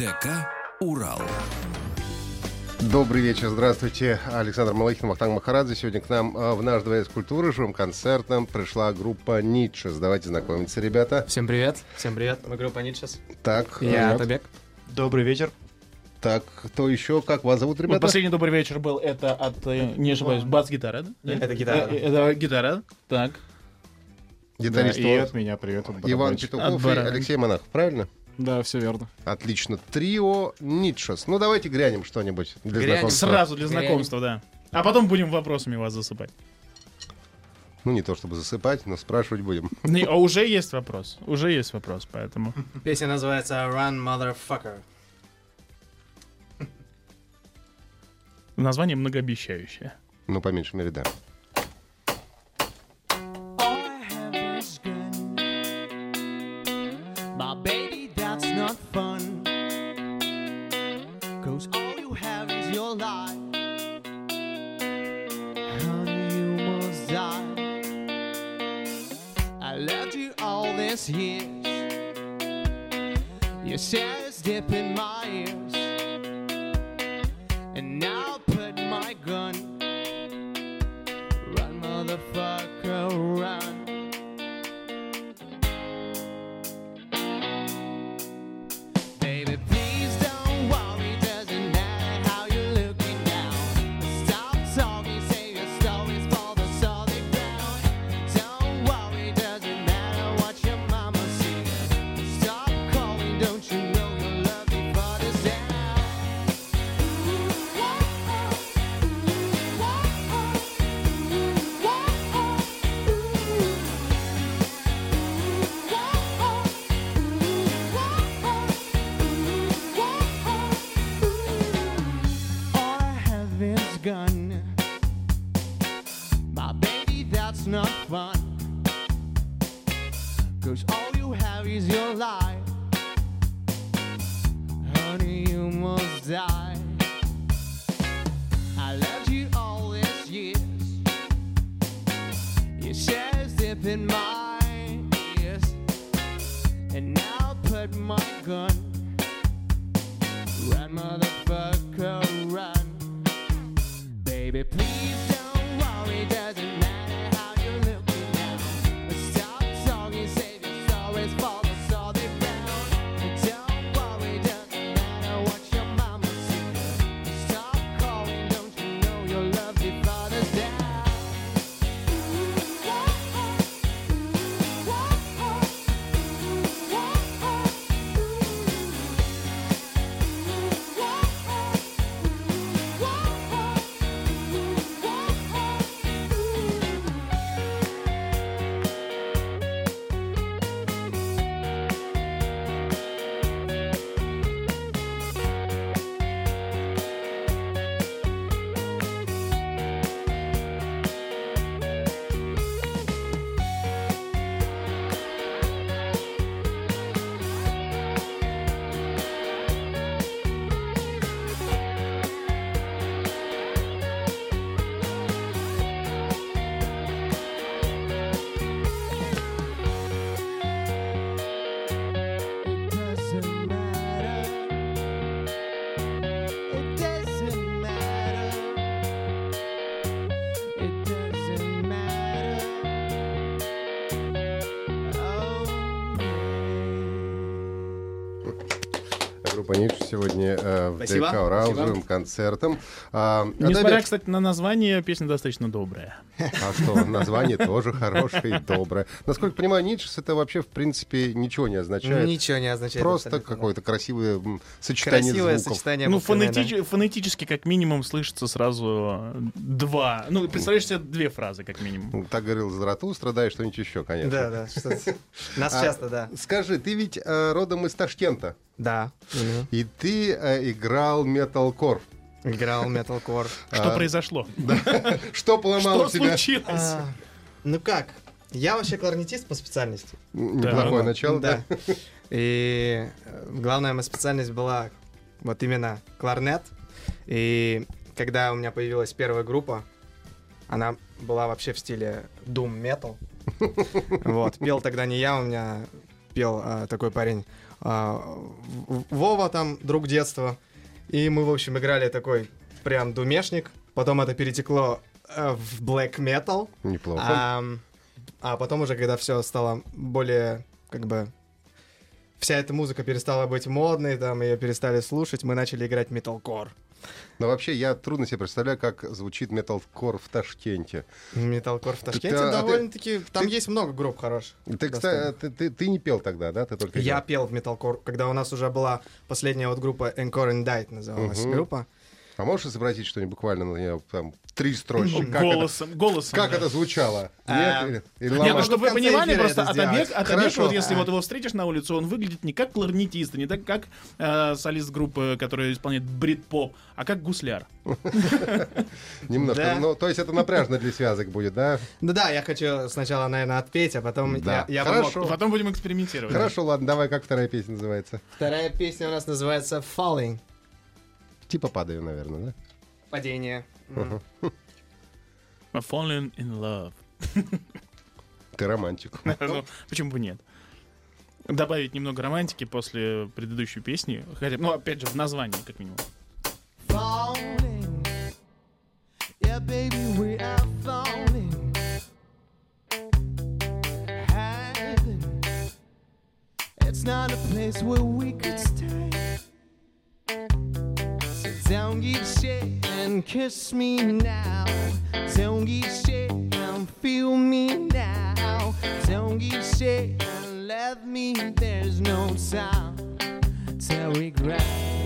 ДК «Урал». Добрый вечер, здравствуйте. Александр Малахин, Вахтанг Махарадзе. Сегодня к нам э, в наш дворец культуры живым концертом пришла группа Ницше. Давайте знакомиться, ребята. Всем привет. Всем привет. Мы группа Нитшес. Так, Я э, Табек. Добрый вечер. так, кто еще? Как вас зовут, Вот ребята? последний добрый вечер был это от, э, не ошибаюсь, бас-гитара, да? Нет? Это гитара. Э, Это гитара, так. Гитарист и от меня привет. от Иван. Петухов От и. Алексей Монахов, правильно? Да, все верно. Отлично. Трио Нитшес. Ну, давайте грянем что-нибудь для Грянем. знакомства. Сразу для знакомства, да. А потом будем вопросами вас засыпать. Ну, не то чтобы засыпать, но спрашивать будем. Не, а уже есть вопрос. Уже есть вопрос, поэтому. Песня называется Run Motherfucker. Название многообещающее. Ну, по меньшей мере, да. Сегодня э, в Спасибо. ДК живым концертом. А, Несмотря, кстати, на название, песня достаточно добрая. а что, название тоже хорошее и доброе. Насколько понимаю, Ницше это вообще, в принципе, ничего не означает. Ничего не означает. Просто какое-то красивое сочетание Красивое звуков. сочетание. Ну, буквенное, да. фонетич- фонетически, как минимум, слышится сразу э, два. Ну, представляешь себе две фразы, как минимум. Ну, Так говорил Заратустра, да, и что-нибудь еще, конечно. Да, да. что-то- Нас А, часто, да. Скажи, ты ведь э, родом из Ташкента, Да. именно. и ты э, играл металкор. Играл металкор. Что А, произошло? Что поломало Что тебя? случилось? А, Ну как? Я вообще кларнетист по специальности. Неплохое начало, да? И э, главная моя специальность была вот именно кларнет. И когда у меня появилась первая группа, она была вообще в стиле doom metal. Вот, пел тогда не я, у меня пел а, такой парень Вова там, друг детства. И мы, в общем, играли такой прям думешник. Потом это перетекло э, в black metal. Неплохо. А, а потом уже, когда все стало более, как бы, вся эта музыка перестала быть модной, там ее перестали слушать, мы начали играть металкор. Но вообще я трудно себе представляю, как звучит металкор в Ташкенте. Металкор в Ташкенте а ты- довольно-таки... Там ты- есть много групп хороших. Ты, кстати, ты, ты- ты не пел тогда, да? Ты только Я играл. пел в металкор, когда у нас уже была последняя вот группа Encore and Died называлась Мгм. группа. А можешь изобразить что-нибудь буквально на нее, там, три строчки? Как, это, голосом, голосом. как да. это звучало? А, Нет? Или, или Нет, ну, чтобы вы понимали, просто Атабек. Атабек, Хорошо. вот если вот его встретишь на улице, он выглядит не как кларнетист, не так как э, солист группы, которая исполняет брит-поп, а как гусляр. Немножко. Да. Ну, то есть это напряжно для связок будет, да? Ну да, я хочу сначала, наверное, отпеть, а потом Да. я, я Хорошо. помог. Потом будем экспериментировать. Хорошо, ладно, давай, как вторая песня называется? Вторая песня у нас называется Falling. Типа падаю, наверное, да? Падение. М. I'm falling in love. Ты романтик. Ну, Почему бы нет? Добавить немного романтики после предыдущей песни. Хотя, ну, опять же, в названии, как минимум. falling. Yeah, baby, we are falling. Heaven, it's not a place where we could stay. Don't give shit and kiss me now. Don't give shit and feel me now. Don't give shit and let me. There's no time to regret.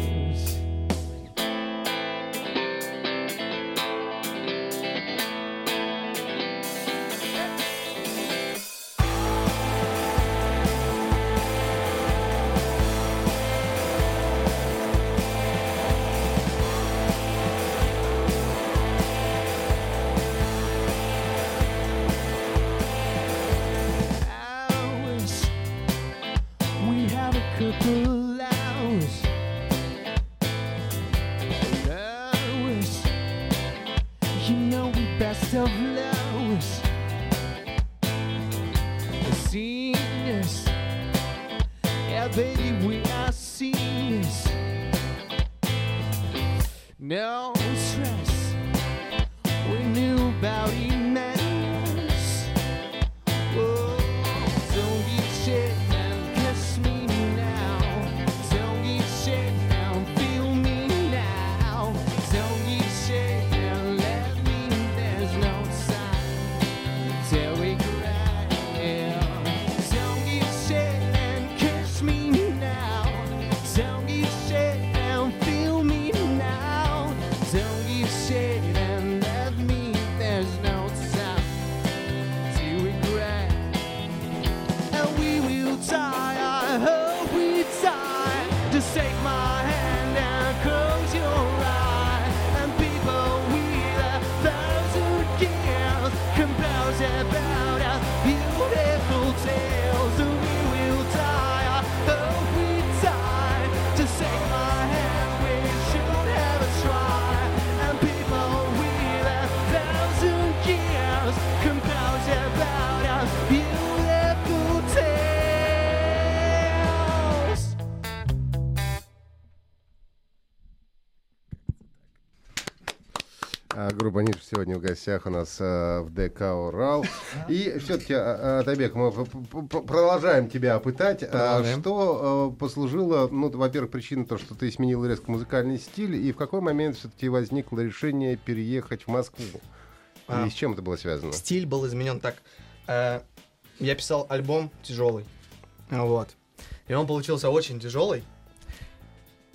Гостях у нас а, в ДК «Урал». И все-таки, Табек, мы п- п- п- продолжаем тебя пытать. А Продолжаем. Что а, послужило, ну, во-первых, причиной то, что ты сменил резко музыкальный стиль, и в какой момент все-таки возникло решение переехать в Москву? А. И с чем это было связано? Стиль был изменен так. э, я писал альбом тяжелый. Вот. И он получился очень тяжелый.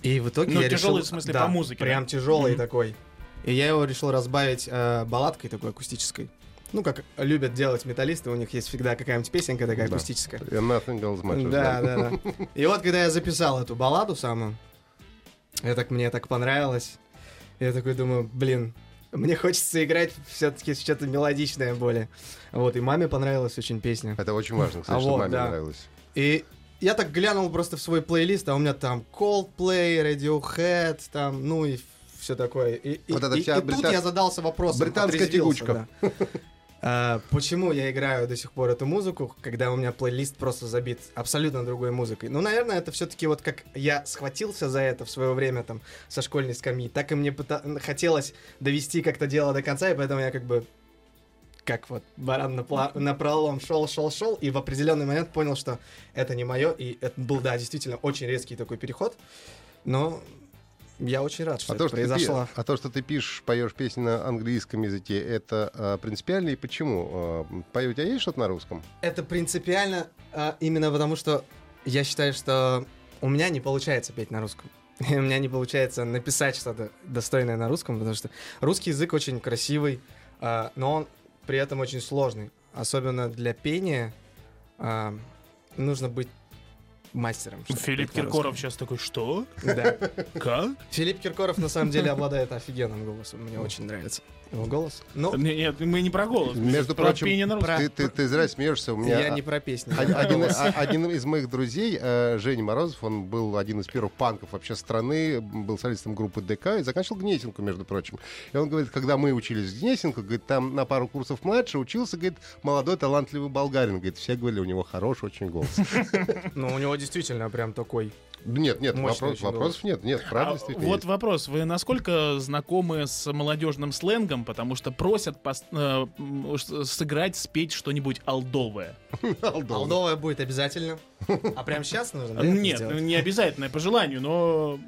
И в итоге Ну, я тяжелый решил... в смысле да, по музыке, Прям да? тяжелый Мгм. такой. И я его решил разбавить э, балладкой такой акустической. Ну, как любят делать металлисты, у них есть всегда какая-нибудь песенка такая Да. акустическая. Nothing else matters, Да, да, да. И вот, когда я записал эту балладу самую, я так, мне так понравилось. Я такой думаю, блин, мне хочется играть все-таки что-то мелодичное более. Вот, и маме понравилась очень песня. Это очень важно, кстати, А что вот, маме да. нравилось. И я так глянул просто в свой плейлист, а у меня там Coldplay, Radiohead, там, ну и все такое. И, и- эта и- и тут я задался вопросом. британская тягучка. да. А, почему я играю до сих пор эту музыку, когда у меня плейлист просто забит абсолютно другой музыкой? Ну, наверное, это все-таки вот как я схватился за это в свое время там со школьной скамьи, так и мне пыта- хотелось довести как-то дело до конца, и поэтому я как бы как вот баран на, пла- на пролом шел, шел, шел, и в определенный момент понял, что это не мое, и это был, да, действительно очень резкий такой переход, но я очень рад, что А это то, что ты, произошло. а то, что ты пишешь, поешь песни на английском языке, это а, принципиально и почему? А, пою- у тебя есть что-то на русском? Это принципиально а, именно потому, что я считаю, что у меня не получается петь на русском. И у меня не получается написать что-то достойное на русском, потому что русский язык очень красивый, а, но он при этом очень сложный. Особенно для пения а, нужно быть мастером. Филипп Киркоров сейчас такой, что? Да. Как? Филипп Киркоров на самом деле обладает офигенным голосом. Мне очень нравится его голос. Ну, Не- Нет, мы не про голос. Между про прочим, пение на русском. Ты, ты- ты зря смеешься. У меня я не про песни. Один, один- а- один из моих друзей, э, Женя Морозов, он был один из первых панков вообще страны, был солистом группы ДК и заканчивал Гнесинку, между прочим. И он говорит, когда мы учились в Гнесинку, говорит, там на пару курсов младше учился, говорит, молодой талантливый болгарин. Говорит, все говорили, у него хороший очень голос. Ну, у него действительно прям такой. Нет, нет, вопрос- вопросов нет, нет, правда А действительно вот есть. вопрос. Вы насколько знакомы с молодежным сленгом? Потому что просят пос- э, сыграть, спеть что-нибудь алдовое. Алдовая будет обязательно. А прямо сейчас нужно? Нет, не обязательно, по желанию, но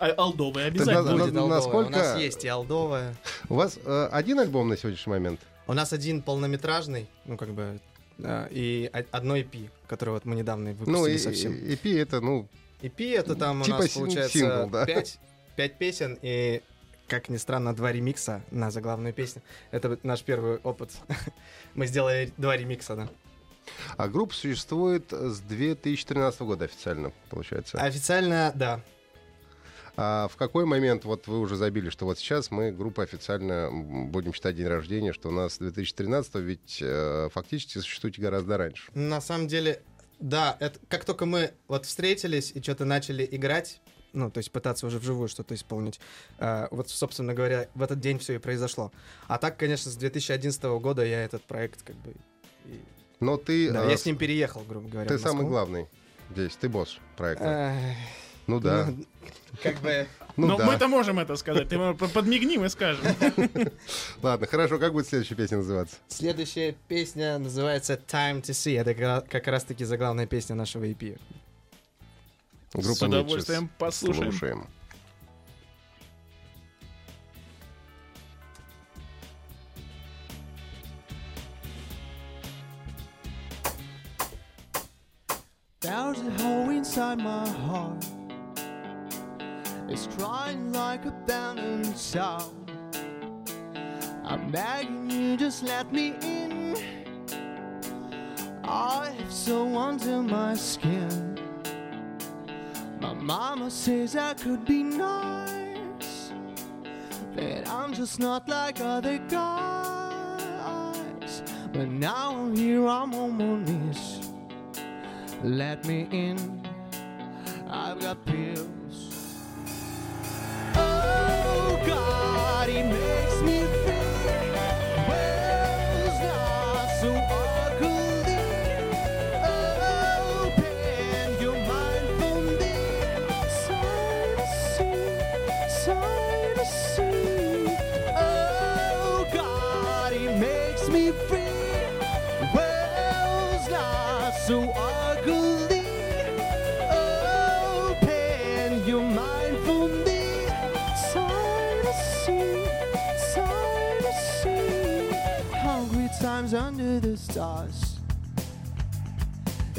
а- алдовое обязательно. Будет насколько- У нас есть и алдовая. У вас э, один альбом на сегодняшний момент? У нас один полнометражный, ну как бы, да, и одно EP, которое вот мы недавно выпустили Ну, и, совсем. и- EP это, ну, EP это там Типа у нас получается сингл, да? пять, пять песен и, как ни странно, два ремикса на заглавную песню. Это наш первый опыт. мы сделали два ремикса, да. а группа существует с 2013 года официально, получается. Официально, да. А в какой момент вот вы уже забили, что вот сейчас мы группа официально будем считать день рождения, что у нас 2013, ведь э, фактически существуете гораздо раньше. На самом деле, да, это как только мы вот встретились и что-то начали играть, ну, то есть пытаться уже вживую что-то исполнить, э, вот, собственно говоря, в этот день все и произошло. А так, конечно, с 2011 года я этот проект как бы... и- Но ты, да, э, я с ним переехал, грубо говоря. ты самый главный здесь, ты босс проекта. Эх, ну да, Как бы... ну, Но да. мы-то можем это сказать. Ты подмигни, мы скажем. Ладно, хорошо, как будет следующая песня называться? Следующая песня называется Time to See. Это как- раз-таки заглавная песня нашего EP. Группа С удовольствием послушаем. Слушаем. There's a hole inside my heart. It's crying like a abandoned child. I'm begging you, just let me in. I have so under my skin. My mama says I could be nice, that I'm just not like other guys. But now I'm here, I'm on my knees. Let me in. I've got pills. makes me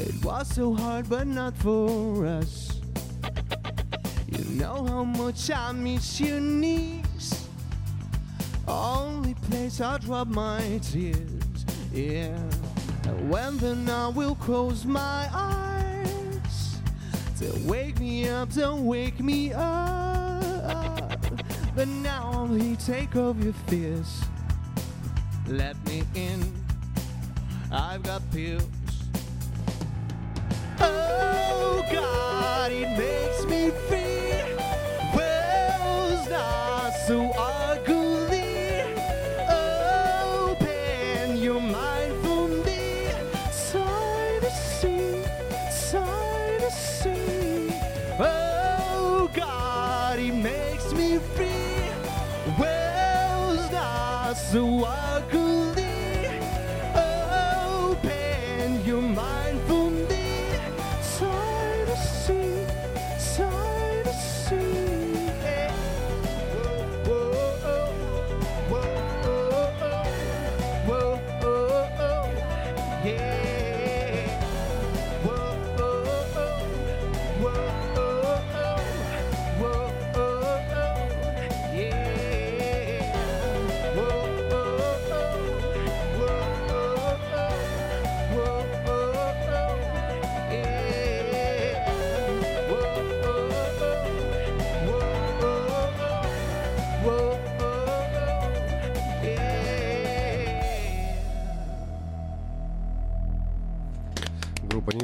It was so hard, but not for us. You know how much I miss your knees. Only place I drop my tears. Yeah. When the night will close my eyes. Don't wake me up, don't wake me up. But now only take off your fears. Let me in. I've got pills. everybody in.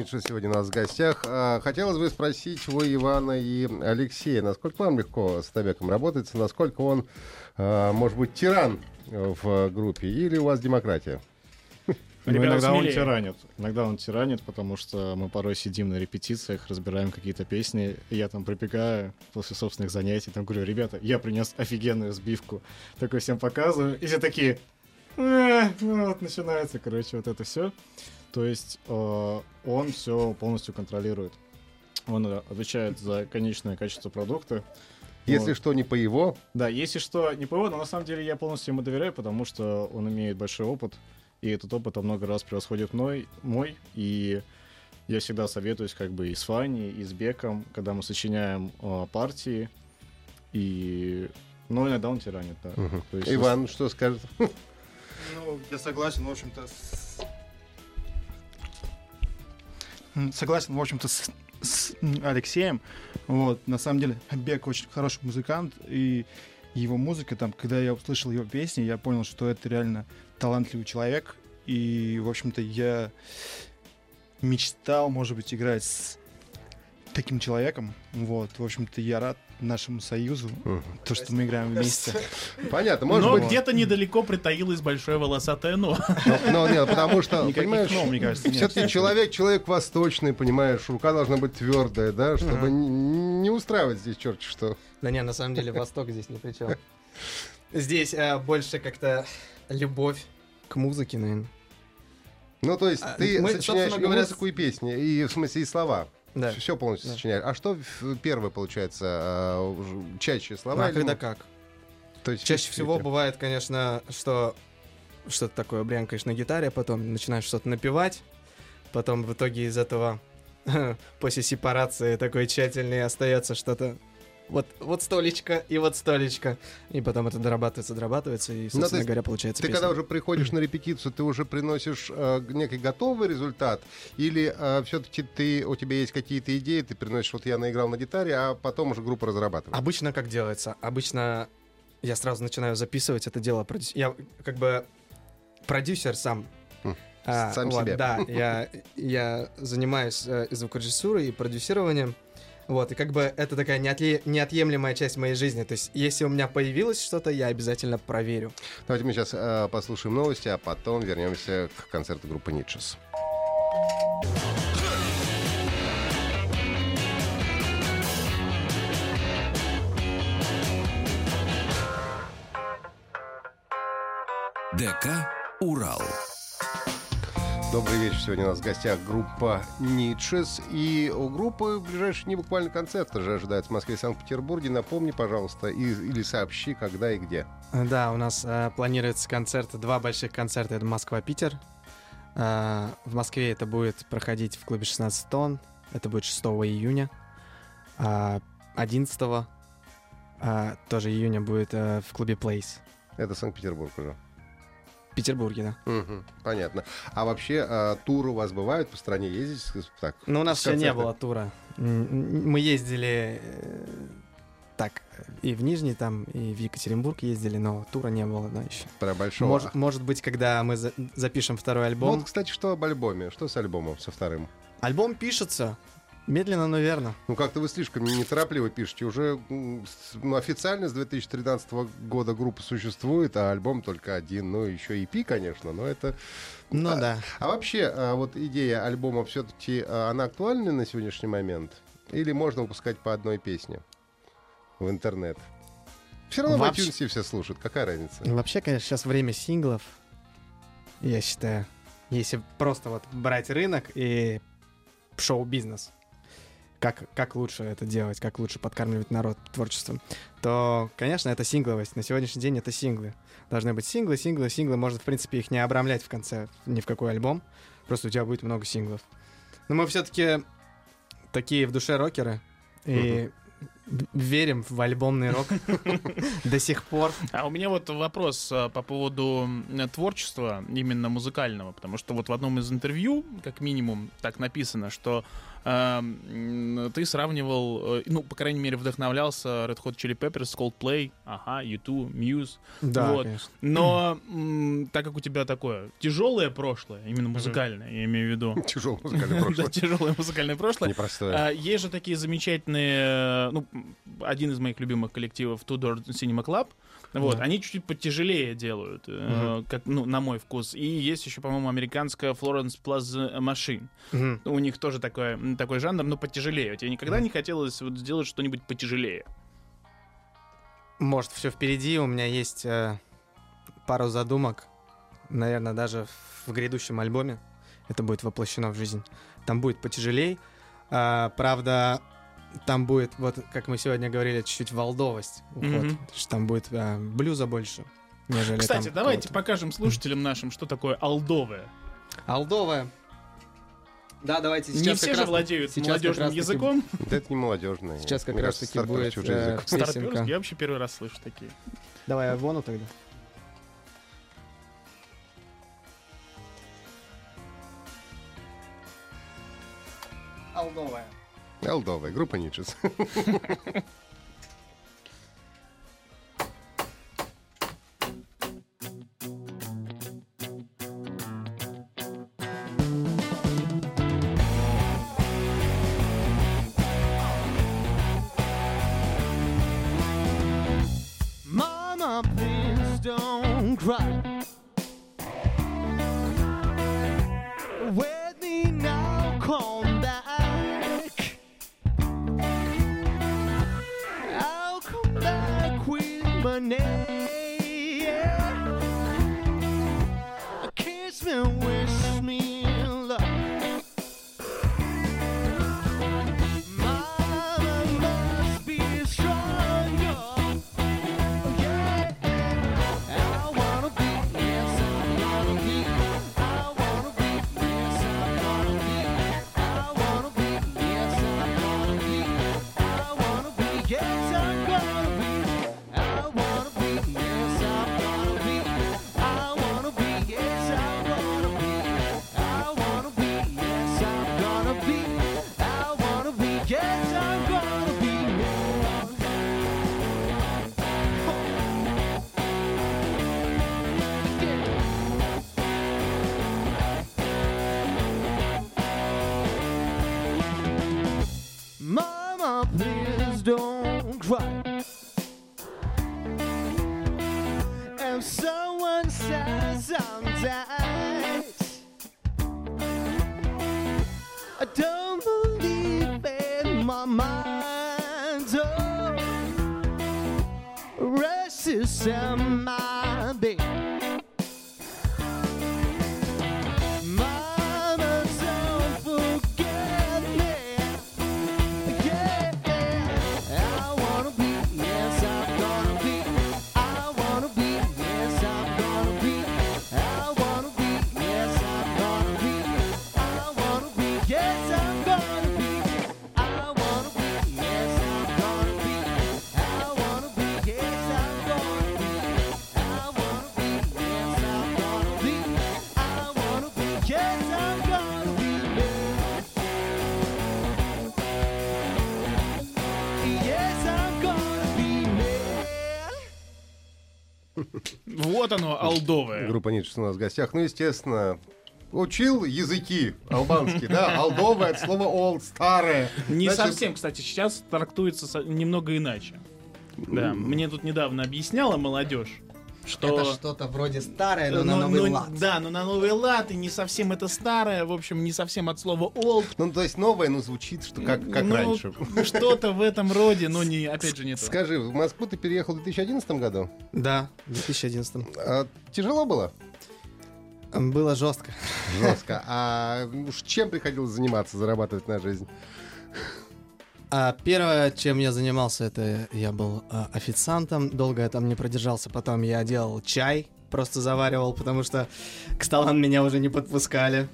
Ницше сегодня у нас в гостях. А, Хотелось бы спросить у Ивана и Алексея, насколько вам легко с Табеком работается, насколько он, а, может быть, тиран в группе, или у вас демократия? Ну, иногда он смелее. тиранит. Иногда он тиранит, потому что мы порой сидим на репетициях, разбираем какие-то песни, и я там прибегаю после собственных занятий, там говорю, ребята, я принес офигенную сбивку. Такой всем показываю, и все такие, «Э, ну вот начинается, короче, вот это все. То есть э, он все полностью контролирует. Он э, отвечает за конечное качество продукта. Если Вот. что не по его, Да, если что, не ПВО, но на самом деле я полностью ему доверяю, потому что он имеет большой опыт, и этот опыт во много раз превосходит мной, мой, и я всегда советуюсь как бы и с Фанни, и с Беком, когда мы сочиняем э, партии, и... Ну, иногда он тиранит, да. То есть, Иван что скажет? Ну, я согласен, в общем-то, с... Согласен, в общем-то, с, с, Алексеем. Вот, на самом деле, Бек очень хороший музыкант, и его музыка, там, когда я услышал его песни, я понял, что это реально талантливый человек, и, в общем-то, я мечтал, может быть, играть с таким человеком. Вот, в общем-то, я рад нашему союзу, то, что мы играем вместе. Понятно, может Но быть... где-то недалеко притаилось большое волосатое но. Но, но нет, потому что, Никаких понимаешь, «но», мне кажется, нет. все-таки человек, человек восточный, понимаешь, рука должна быть твердая, да, чтобы не, не устраивать здесь черти что. Да не, на самом деле Восток здесь ни при чем. Здесь э, больше как-то любовь к музыке, наверное. Ну, то есть А, ты мы, сочиняешь и говоря, музыку, и песни, и в смысле и слова. Да. Все полностью Да. сочиняешь. А что первое получается? а, чаще слова? Ну, а или когда м- как? То есть Чаще 50-50? всего бывает, конечно, что что-то такое брянкаешь на гитаре, потом начинаешь что-то напевать, потом в итоге из этого после сепарации такой тщательный остается что-то вот, вот столечко и вот столечко. И потом это дорабатывается, дорабатывается, и, собственно Ну, то есть говоря, получается Ты песня. когда уже приходишь на репетицию, ты уже приносишь э, некий готовый результат, или все-таки ты у тебя есть какие-то идеи, ты приносишь, вот я наиграл на гитаре, а потом уже группа разрабатывает. Обычно как делается? Обычно я сразу начинаю записывать это дело. Я как бы продюсер сам. Хм, А, сам вот, себе. Да, я, я занимаюсь э, звукорежиссурой и продюсированием. Вот, и как бы это такая неотле- неотъемлемая часть моей жизни. То есть, если у меня появилось что-то, я обязательно проверю. Давайте мы сейчас э, послушаем новости, а потом вернемся к концерту группы Нитшес. ДК «Урал». Добрый вечер. Сегодня у нас в гостях группа Нитшес. И у группы ближайший не буквально концерт же ожидается в Москве и Санкт-Петербурге. Напомни, пожалуйста, и- или сообщи, когда и где. Да, у нас э, планируется концерт, два больших концерта. Это Москва-Питер. Э, в Москве это будет проходить в клубе 16 тонн. Это будет 6 июня. А 11 а, тоже июня будет э, в клубе Place. Это Санкт-Петербург уже. Петербурге, да. Мгм, понятно. А вообще а, туры у вас бывают по стране ездить? Так, Но у нас все не было тура. Мы ездили э, так, и в Нижний там, и в Екатеринбург ездили, но тура не было, да, еще. Про большого. Может, может быть, когда мы за- запишем второй Ну альбом. вот, кстати, что об альбоме? Что с альбомом, со вторым? Альбом пишется. Медленно, но верно. Ну, как-то вы слишком неторопливо пишете. Уже ну, официально с 2013 года группа существует, а альбом только один. Ну, еще EP, конечно, но это... Ну А- да. А вообще, а, вот идея альбома все-таки, она актуальна на сегодняшний момент? Или можно выпускать по одной песне в интернет? Все равно Вообще- в iTunes все слушают. Какая разница? Вообще, конечно, сейчас время синглов. Я считаю, если просто вот брать рынок и шоу-бизнес, как, как лучше это делать, как лучше подкармливать народ творчеством, то, конечно, это сингловость. На сегодняшний день это синглы. Должны быть синглы, синглы, синглы. Можно, в принципе, их не обрамлять в конце ни в какой альбом. Просто у тебя будет много синглов. Но мы все-таки такие в душе рокеры. И верим в альбомный рок до сих пор. А у меня вот вопрос а, по поводу творчества, именно музыкального, потому что вот в одном из интервью, как минимум, так написано, что ты сравнивал, э, ну, по крайней мере, вдохновлялся Red Hot Chili Peppers, Coldplay, ага, U2, Muse, Да, Вот. конечно. но м, так как у тебя такое тяжелое прошлое, именно музыкальное, я имею в виду, Тяжелое музыкальное прошлое. да, тяжелое музыкальное прошлое, Непростое. а, есть же такие замечательные, ну, один из моих любимых коллективов Tudor Cinema Club. Вот, Да. они чуть-чуть потяжелее делают, э, как, ну, на мой вкус. И есть еще, по-моему, американская Florence Plus Machine. Мгм. У них тоже такой, м, такой жанр, но потяжелее. Тебе никогда не хотелось вот сделать что-нибудь потяжелее? Может, все впереди. У меня есть э, пару задумок. Наверное, даже в грядущем альбоме это будет воплощено в жизнь. Там будет потяжелей. А, правда, там будет, вот как мы сегодня говорили, чуть-чуть волдовость. уход. Мгм. Что Там будет э, блюза больше. Нежели Кстати, давайте покажем слушателям нашим, что такое алдовое. Алдовая. Да, давайте Не сейчас все как же раз- владеют сейчас молодежным языком. Да это не молодежное. Сейчас как раз таки будет, чужой э, Песенка. я вообще первый раз слышу такие. Давай Авону тогда. Алдовая. Алдовая, группа Нитшес. cry. Вот оно, алдовое. Группа Ницше у нас в гостях. Ну, естественно, учил языки албанские, да? Алдовое от слова old, старое. Не Значит, совсем, кстати, сейчас трактуется немного иначе. Да, мне тут недавно объясняла молодежь, что... Это что-то вроде старое, но Ну, на новый ну, лад. Да, но на новый лад, и не совсем это старое, в общем, не совсем от слова old. Ну, то есть новое, но звучит, что как, как Ну, раньше. Что-то в этом роде, но не, опять же, не то. Скажи, в Москву ты переехал в 2011 году? Да, в 2011 А, тяжело было? Было жестко. Жестко. А уж чем приходилось заниматься, зарабатывать на жизнь? А первое, чем я занимался, это я был а, официантом. Долго я там не продержался. Потом я делал чай, просто заваривал, потому что к столам меня уже не подпускали.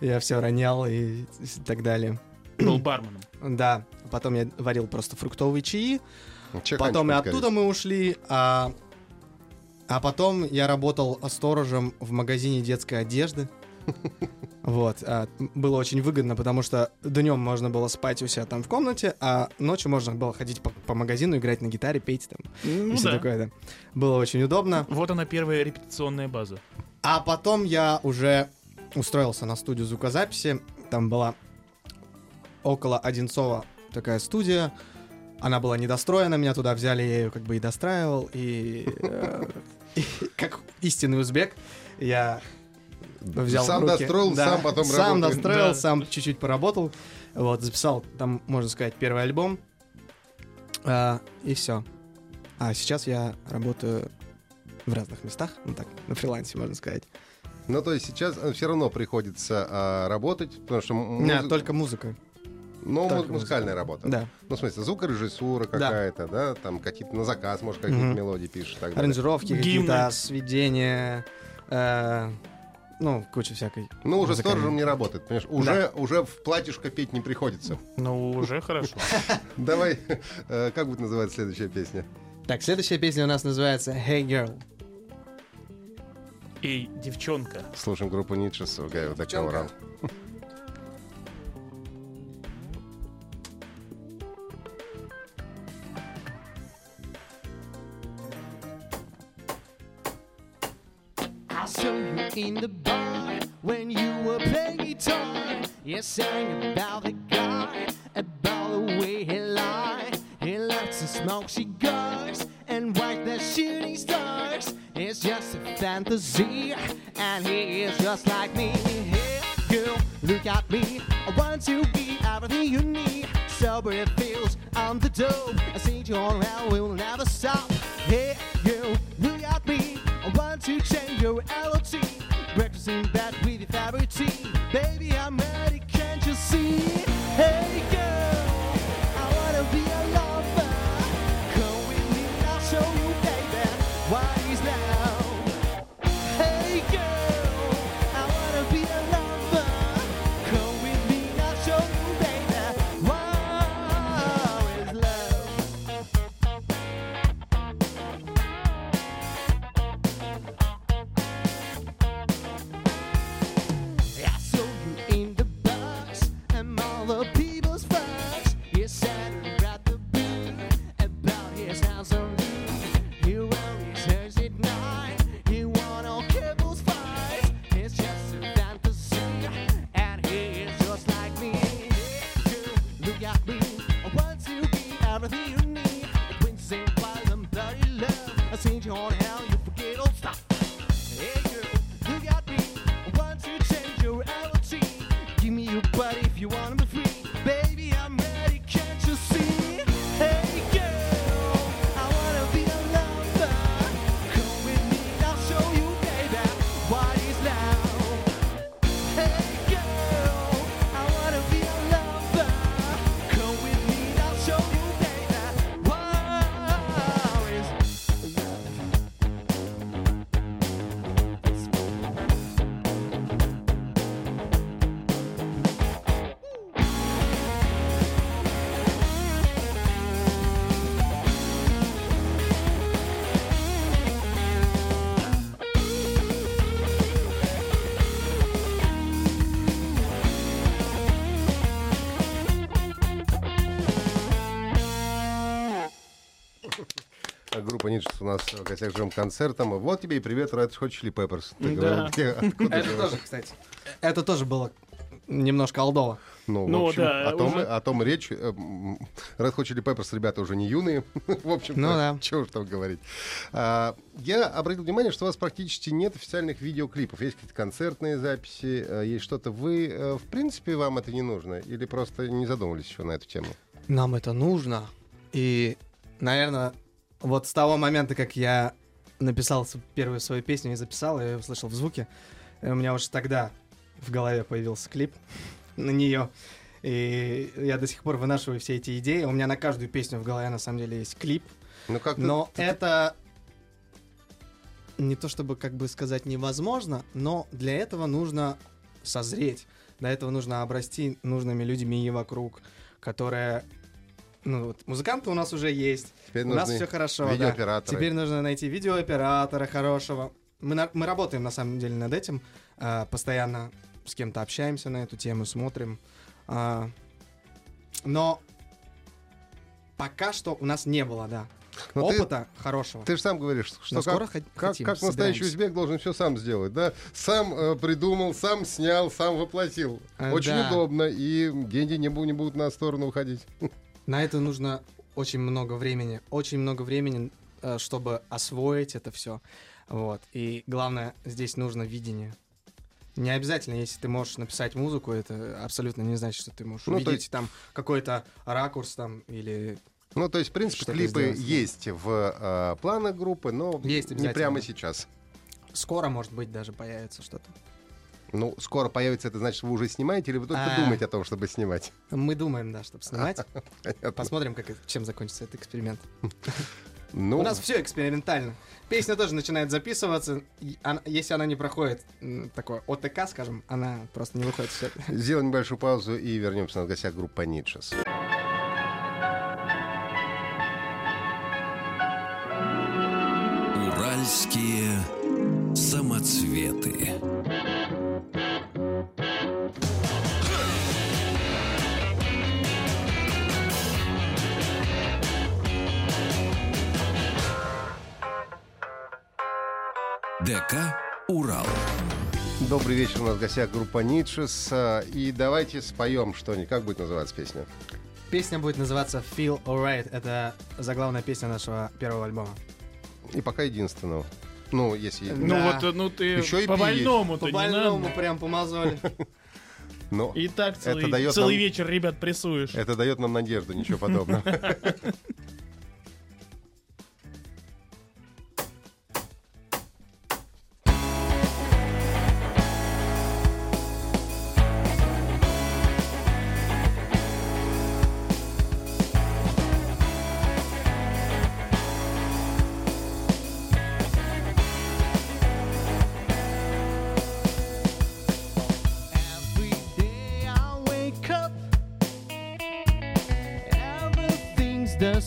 Я все ронял и так далее. Был барменом. Да, потом я варил просто фруктовые чаи. Чеканчик Потом и оттуда мы ушли, а, а потом я работал сторожем в магазине детской одежды. Вот, а, было очень выгодно, потому что днем можно было спать у себя там в комнате, а ночью можно было ходить по, по магазину, играть на гитаре, петь там. Ну и всё да. такое, да. Было очень удобно. Вот она первая репетиционная база. А потом я уже устроился на студию звукозаписи. Там была около Одинцова такая студия. Она была недостроена, меня туда взяли, я ее как бы и достраивал. И, э, и как истинный узбек, я взял в Сам руки- достроил, да, сам потом Сам работает. достроил, Да. сам чуть-чуть поработал. Вот, записал, там, можно сказать, первый альбом. А, и все. А сейчас я работаю в разных местах, ну так, на фрилансе, можно сказать. Ну, то есть сейчас все равно приходится а, работать, потому что... м- Нет, музы- только музыкой. Ну, только му- музыкальная музыка. работа. Да. Ну, в смысле, звукорежиссура какая-то, да, там какие-то на заказ, может, какие-то Мгм. мелодии пишешь. Так далее. Аранжировки какие-то, сведения, э, ну, куча всякой. Ну, уже музыкальной. сторожем не работает, понимаешь? Уже, уже в платьишко петь не приходится. Ну, уже хорошо. Давай, э, как будет называться следующая песня? Так, следующая песня у нас называется Hey Girl. Эй, девчонка. Слушаем группу Ницше с Гаев ДК Девчонка. Группа Ниджес у нас в гостях живым концертом. Вот тебе и привет, Red Hot Chili Peppers. Ты Да. говорил, где- Это же? тоже, кстати. Это тоже было немножко алдово. Ну, в Ну, общем, да, о, том, уже- о том речь. Red Hot Chili Peppers, ребята, уже не юные. в общем Ну да. чего уж там говорить. А, я обратил внимание, что у вас практически нет официальных видеоклипов. Есть какие-то концертные записи, э, есть что-то. Вы, э, в принципе, вам это не нужно? Или просто не задумывались еще на эту тему? Нам это нужно. И, наверное, вот с того момента, как я написал первую свою песню и записал, я ее услышал в звуке, э, у меня уже тогда в голове появился клип на нее. И я до сих пор вынашиваю все эти идеи. У меня на каждую песню в голове на самом деле есть клип. Ну, как Но это не то чтобы, как бы сказать, невозможно, но для этого нужно созреть. Для этого нужно обрасти нужными людьми вокруг, которые... Ну, вот, музыканты у нас уже есть, Теперь у нас все хорошо, да. Теперь нужно найти видеооператора хорошего. Мы, на- мы работаем, на самом деле, над этим. а, постоянно с кем-то общаемся на эту тему, смотрим. А, но пока что у нас не было, да, Но ты- опыта хорошего. Ты же сам говоришь, что Но как, скоро хот- как, хотим, как настоящий узбек должен все сам сделать, да? Сам э, придумал, сам снял, сам воплотил. Э, Очень да. удобно, и деньги не, не будут на сторону уходить. На это нужно очень много времени, очень много времени, э, чтобы освоить это все. Вот. И главное, здесь нужно видение. Не обязательно, если ты можешь написать музыку, это абсолютно не значит, что ты можешь Ну, увидеть есть- там какой-то ракурс там или Ну, то есть, в принципе, Что-то клипы сделать, да. есть в э, планах группы, но Есть не прямо сейчас. скоро, может быть, даже появится что-то. Ну, скоро появится, это значит, вы уже снимаете, или вы только А. думаете о том, чтобы снимать? Мы думаем, да, чтобы снимать. Понятно. Посмотрим, как, чем закончится этот эксперимент. Ну, У нас все экспериментально. Песня тоже начинает записываться. она- если она не проходит такое ОТК, скажем, она просто не выходит в свет. сделаем небольшую паузу и вернемся на гостях группа Ниджес. Уральские самоцветы. ДК «Урал». Добрый вечер, у нас в гостях группа Ниджес. э, И давайте споем что-нибудь. Как будет называться песня? Песня будет называться Feel Alright. Это заглавная песня нашего первого альбома. И пока единственного. Ну, если... Ну Да. вот, э, ну ты Ещё и по больному-то По больному надо. прям помазали. Но И так целый, дает целый нам- вечер, ребят, прессуешь. это дает нам надежду, ничего подобного. the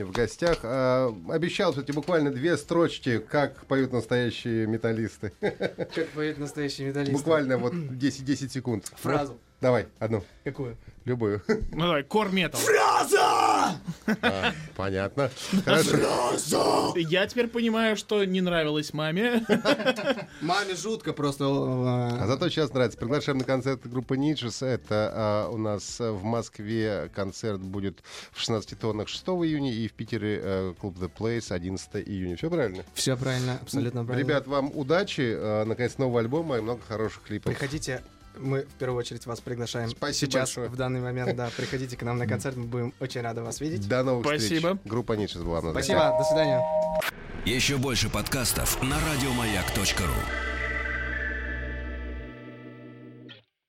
сегодня в гостях. А, обещал все-таки буквально две строчки, как поют настоящие металлисты. Как поет настоящий металлист. Буквально вот 10, 10 секунд. Фразу. Давай, одну. Какую? Любую. Ну давай, кор метал. А, Понятно. Хорошо. Я теперь понимаю, что не нравилось маме. Маме жутко просто. А зато сейчас нравится. Приглашаем на концерт группы Ниджес. Это а, у нас в Москве концерт будет в 16 тоннах 6 июня и в Питере э, клуб The Place 11 июня. Все правильно? Все правильно, абсолютно правильно. Ребят, вам удачи. э, Наконец, нового альбома и много хороших клипов. Приходите, мы в первую очередь вас приглашаем Спасибо сейчас, большое. в данный момент, да, приходите к нам на концерт, мы будем очень рады вас видеть. До новых Спасибо. встреч. Группа Ниджес была в Спасибо, до свидания. Еще больше подкастов на радиомаяк.ру.